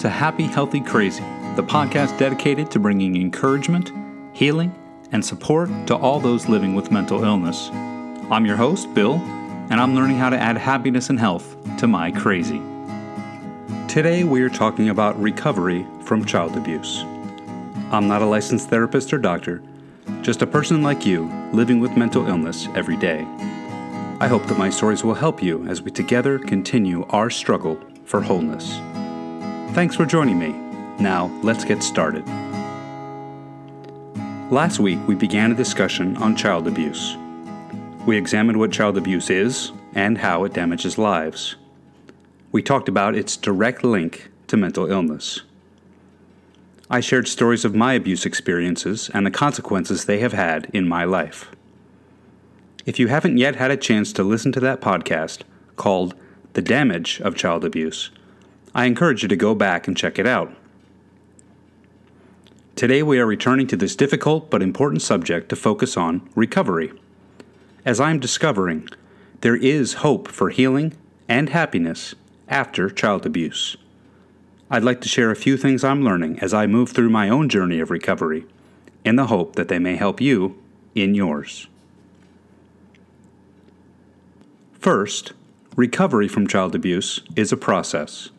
To Happy, Healthy, Crazy, the podcast dedicated to bringing encouragement, healing, and support to all those living with mental illness. I'm your host, Bill, and I'm learning how to add happiness and health to my crazy. Today, we are talking about recovery from child abuse. I'm not a licensed therapist or doctor, just a person like you living with mental illness every day. I hope that my stories will help you as we together continue our struggle for wholeness. Thanks for joining me. Now, let's get started. Last week, we began a discussion on child abuse. We examined what child abuse is and how it damages lives. We talked about its direct link to mental illness. I shared stories of my abuse experiences and the consequences they have had in my life. If you haven't yet had a chance to listen to that podcast called The Damage of Child Abuse, I encourage you to go back and check it out. Today, we are returning to this difficult but important subject to focus on recovery. As I am discovering, there is hope for healing and happiness after child abuse. I'd like to share a few things I'm learning as I move through my own journey of recovery, in the hope that they may help you in yours. First, recovery from child abuse is a process.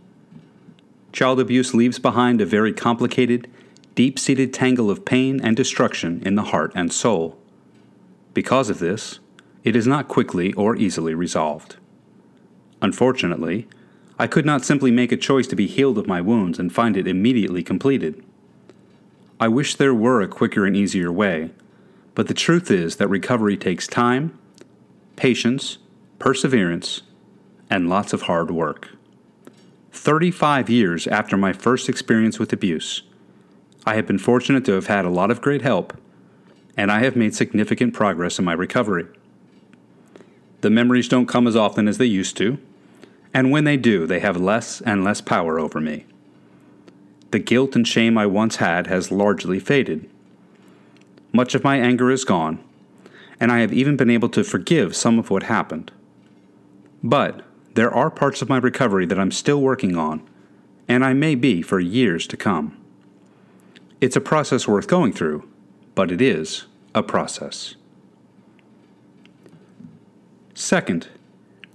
Child abuse leaves behind a very complicated, deep seated tangle of pain and destruction in the heart and soul. Because of this, it is not quickly or easily resolved. Unfortunately, I could not simply make a choice to be healed of my wounds and find it immediately completed. I wish there were a quicker and easier way, but the truth is that recovery takes time, patience, perseverance, and lots of hard work. 35 years after my first experience with abuse, I have been fortunate to have had a lot of great help, and I have made significant progress in my recovery. The memories don't come as often as they used to, and when they do, they have less and less power over me. The guilt and shame I once had has largely faded. Much of my anger is gone, and I have even been able to forgive some of what happened. But there are parts of my recovery that I'm still working on, and I may be for years to come. It's a process worth going through, but it is a process. Second,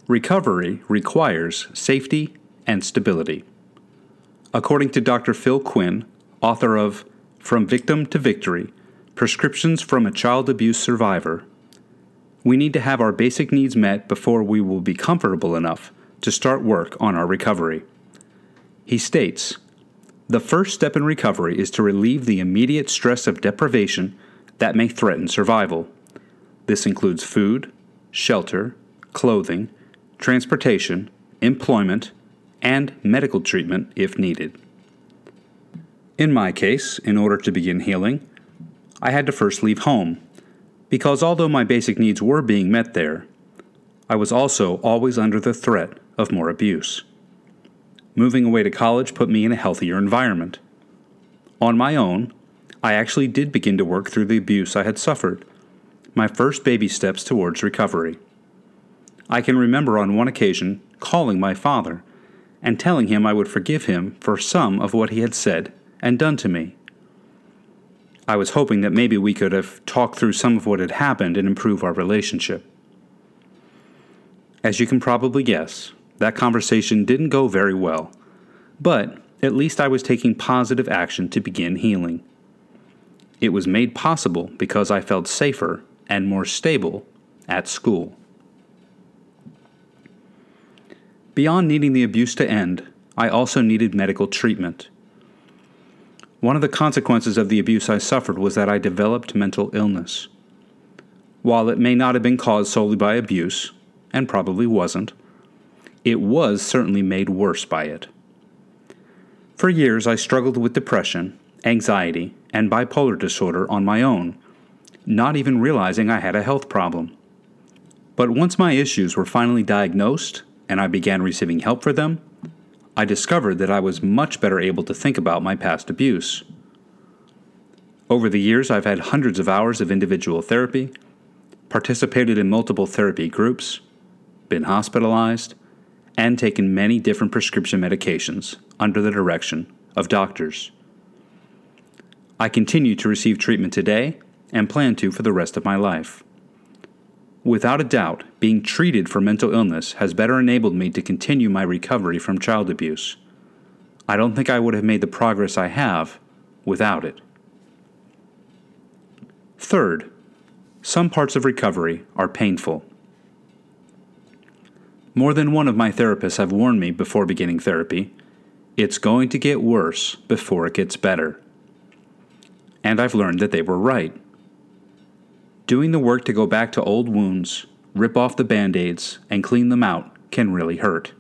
recovery requires safety and stability. According to Dr. Phil Quinn, author of From Victim to Victory Prescriptions from a Child Abuse Survivor, we need to have our basic needs met before we will be comfortable enough to start work on our recovery. He states The first step in recovery is to relieve the immediate stress of deprivation that may threaten survival. This includes food, shelter, clothing, transportation, employment, and medical treatment if needed. In my case, in order to begin healing, I had to first leave home because although my basic needs were being met there, I was also always under the threat of more abuse. Moving away to college put me in a healthier environment. On my own, I actually did begin to work through the abuse I had suffered, my first baby steps towards recovery. I can remember on one occasion calling my father and telling him I would forgive him for some of what he had said and done to me. I was hoping that maybe we could have talked through some of what had happened and improve our relationship. As you can probably guess, that conversation didn't go very well, but at least I was taking positive action to begin healing. It was made possible because I felt safer and more stable at school. Beyond needing the abuse to end, I also needed medical treatment. One of the consequences of the abuse I suffered was that I developed mental illness. While it may not have been caused solely by abuse, and probably wasn't, it was certainly made worse by it. For years, I struggled with depression, anxiety, and bipolar disorder on my own, not even realizing I had a health problem. But once my issues were finally diagnosed and I began receiving help for them, I discovered that I was much better able to think about my past abuse. Over the years, I've had hundreds of hours of individual therapy, participated in multiple therapy groups, been hospitalized, and taken many different prescription medications, under the direction of doctors. I continue to receive treatment today and plan to for the rest of my life. Without a doubt, being treated for mental illness has better enabled me to continue my recovery from child abuse. I don't think I would have made the progress I have without it. Third, some parts of recovery are painful. More than one of my therapists have warned me before beginning therapy it's going to get worse before it gets better. And I've learned that they were right. Doing the work to go back to old wounds, rip off the band aids, and clean them out can really hurt.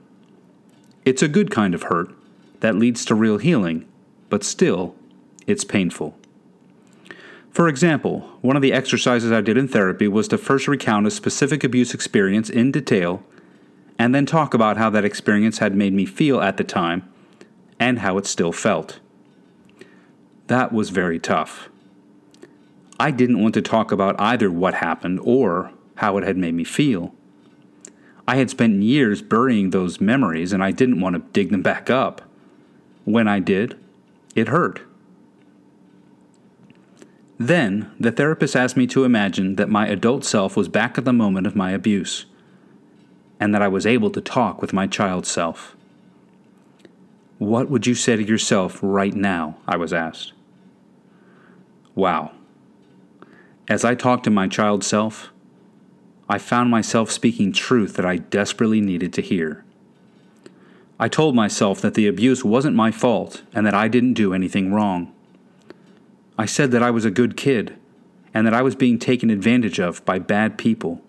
It's a good kind of hurt that leads to real healing, but still, it's painful. For example, one of the exercises I did in therapy was to first recount a specific abuse experience in detail, and then talk about how that experience had made me feel at the time and how it still felt. That was very tough. I didn't want to talk about either what happened or how it had made me feel. I had spent years burying those memories and I didn't want to dig them back up. When I did, it hurt. Then, the therapist asked me to imagine that my adult self was back at the moment of my abuse, and that I was able to talk with my child self. What would you say to yourself right now? I was asked. Wow. As I talked to my child self, I found myself speaking truth that I desperately needed to hear. I told myself that the abuse wasn't my fault and that I didn't do anything wrong. I said that I was a good kid and that I was being taken advantage of by bad people.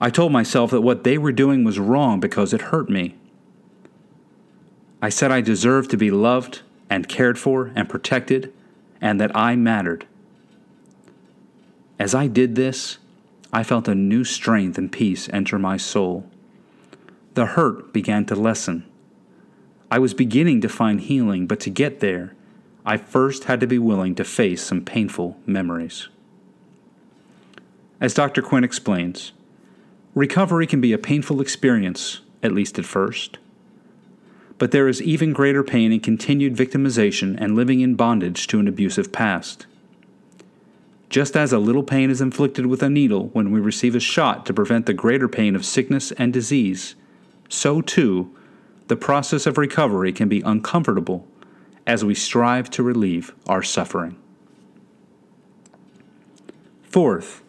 I told myself that what they were doing was wrong because it hurt me. I said I deserved to be loved and cared for and protected and that I mattered. As I did this, I felt a new strength and peace enter my soul. The hurt began to lessen. I was beginning to find healing, but to get there, I first had to be willing to face some painful memories. As Dr. Quinn explains, recovery can be a painful experience, at least at first. But there is even greater pain in continued victimization and living in bondage to an abusive past. Just as a little pain is inflicted with a needle when we receive a shot to prevent the greater pain of sickness and disease, so too, the process of recovery can be uncomfortable as we strive to relieve our suffering. Fourth,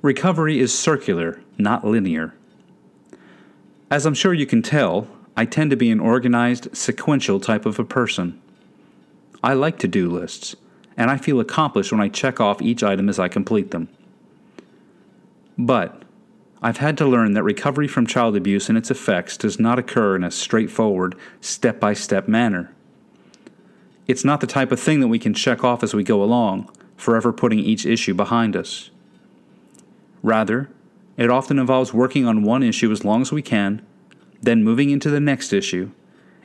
recovery is circular, not linear. As I'm sure you can tell, I tend to be an organized, sequential type of a person. I like to do lists and I feel accomplished when I check off each item as I complete them. But I've had to learn that recovery from child abuse and its effects does not occur in a straightforward, step by step manner. It's not the type of thing that we can check off as we go along, forever putting each issue behind us. Rather, it often involves working on one issue as long as we can, then moving into the next issue,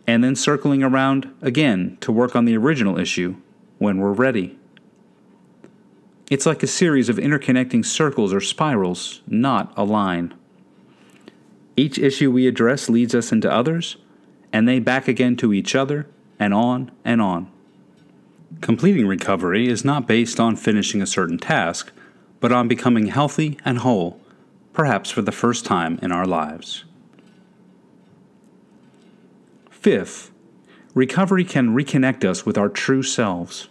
and then circling around again to work on the original issue when we're ready. It's like a series of interconnecting circles or spirals, not a line. Each issue we address leads us into others, and they back again to each other, and on and on. Completing recovery is not based on finishing a certain task, but on becoming healthy and whole, perhaps for the first time in our lives. Fifth, recovery can reconnect us with our true selves.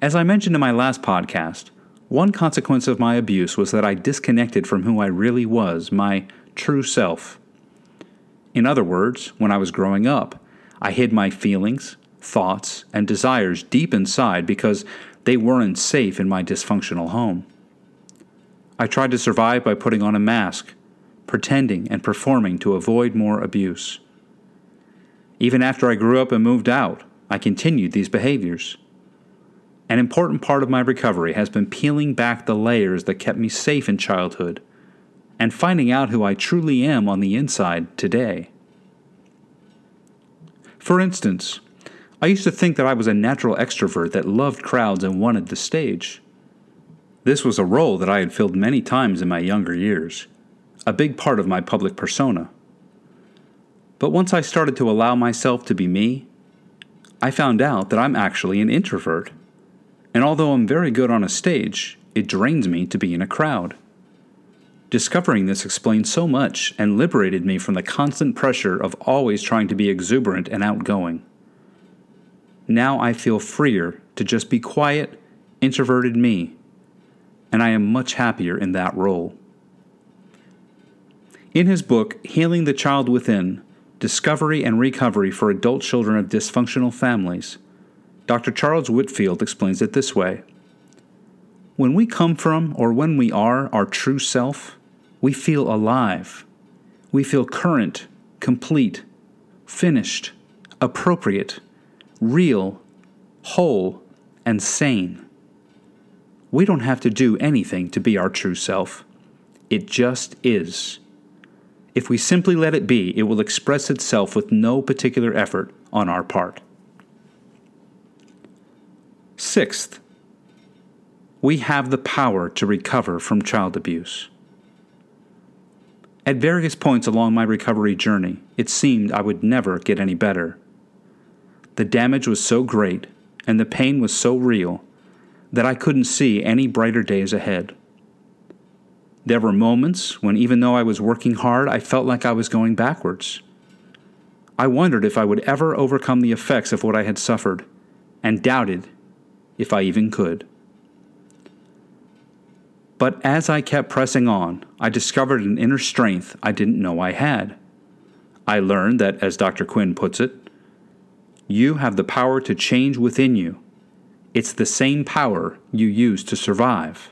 As I mentioned in my last podcast, one consequence of my abuse was that I disconnected from who I really was, my true self. In other words, when I was growing up, I hid my feelings, thoughts, and desires deep inside because they weren't safe in my dysfunctional home. I tried to survive by putting on a mask, pretending and performing to avoid more abuse. Even after I grew up and moved out, I continued these behaviors. An important part of my recovery has been peeling back the layers that kept me safe in childhood and finding out who I truly am on the inside today. For instance, I used to think that I was a natural extrovert that loved crowds and wanted the stage. This was a role that I had filled many times in my younger years a big part of my public persona. But once I started to allow myself to be me, I found out that I'm actually an introvert. And although I'm very good on a stage, it drains me to be in a crowd. Discovering this explained so much and liberated me from the constant pressure of always trying to be exuberant and outgoing. Now I feel freer to just be quiet, introverted me, and I am much happier in that role. In his book, Healing the Child Within Discovery and Recovery for Adult Children of Dysfunctional Families, Dr. Charles Whitfield explains it this way When we come from, or when we are, our true self, we feel alive. We feel current, complete, finished, appropriate, real, whole, and sane. We don't have to do anything to be our true self. It just is. If we simply let it be, it will express itself with no particular effort on our part. Sixth, we have the power to recover from child abuse. At various points along my recovery journey, it seemed I would never get any better. The damage was so great and the pain was so real that I couldn't see any brighter days ahead. There were moments when, even though I was working hard, I felt like I was going backwards. I wondered if I would ever overcome the effects of what I had suffered, and doubted if I even could. But as I kept pressing on, I discovered an inner strength I didn't know I had. I learned that, as Dr. Quinn puts it, you have the power to change within you. It's the same power you use to survive.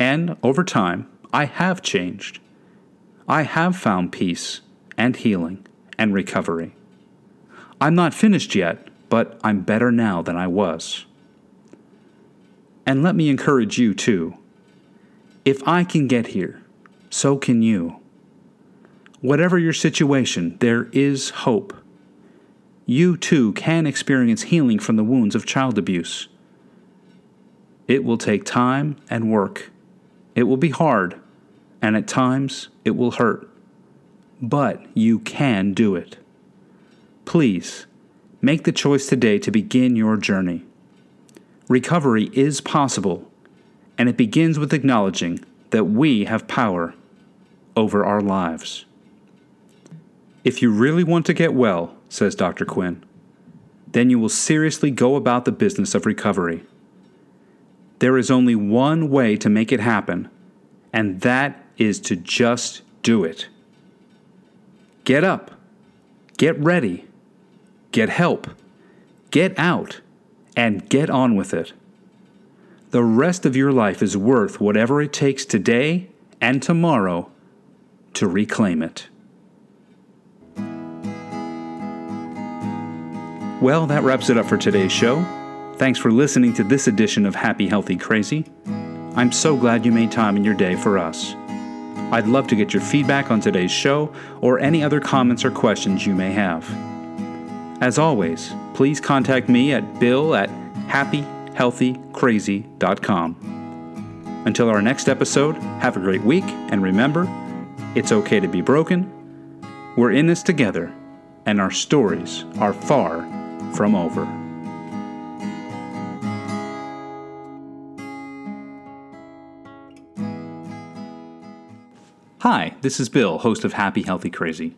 And over time, I have changed. I have found peace and healing and recovery. I'm not finished yet, but I'm better now than I was. And let me encourage you too. If I can get here, so can you. Whatever your situation, there is hope. You too can experience healing from the wounds of child abuse. It will take time and work it will be hard, and at times it will hurt. But you can do it. Please, make the choice today to begin your journey. Recovery is possible, and it begins with acknowledging that we have power over our lives. If you really want to get well, says Dr. Quinn, then you will seriously go about the business of recovery. There is only one way to make it happen, and that is to just do it. Get up, get ready, get help, get out, and get on with it. The rest of your life is worth whatever it takes today and tomorrow to reclaim it. Well, that wraps it up for today's show. Thanks for listening to this edition of Happy, Healthy, Crazy. I'm so glad you made time in your day for us. I'd love to get your feedback on today's show or any other comments or questions you may have. As always, please contact me at bill at happyhealthycrazy.com. Until our next episode, have a great week, and remember, it's okay to be broken. We're in this together, and our stories are far from over. Hi, this is Bill, host of Happy Healthy Crazy.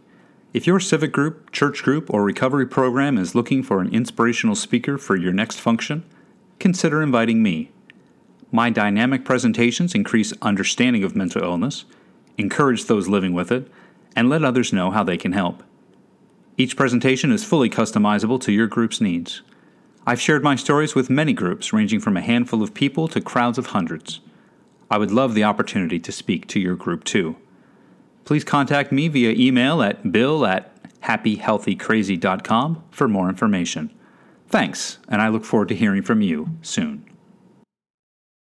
If your civic group, church group, or recovery program is looking for an inspirational speaker for your next function, consider inviting me. My dynamic presentations increase understanding of mental illness, encourage those living with it, and let others know how they can help. Each presentation is fully customizable to your group's needs. I've shared my stories with many groups, ranging from a handful of people to crowds of hundreds. I would love the opportunity to speak to your group too please contact me via email at bill at happyhealthycrazy.com for more information. Thanks, and I look forward to hearing from you soon.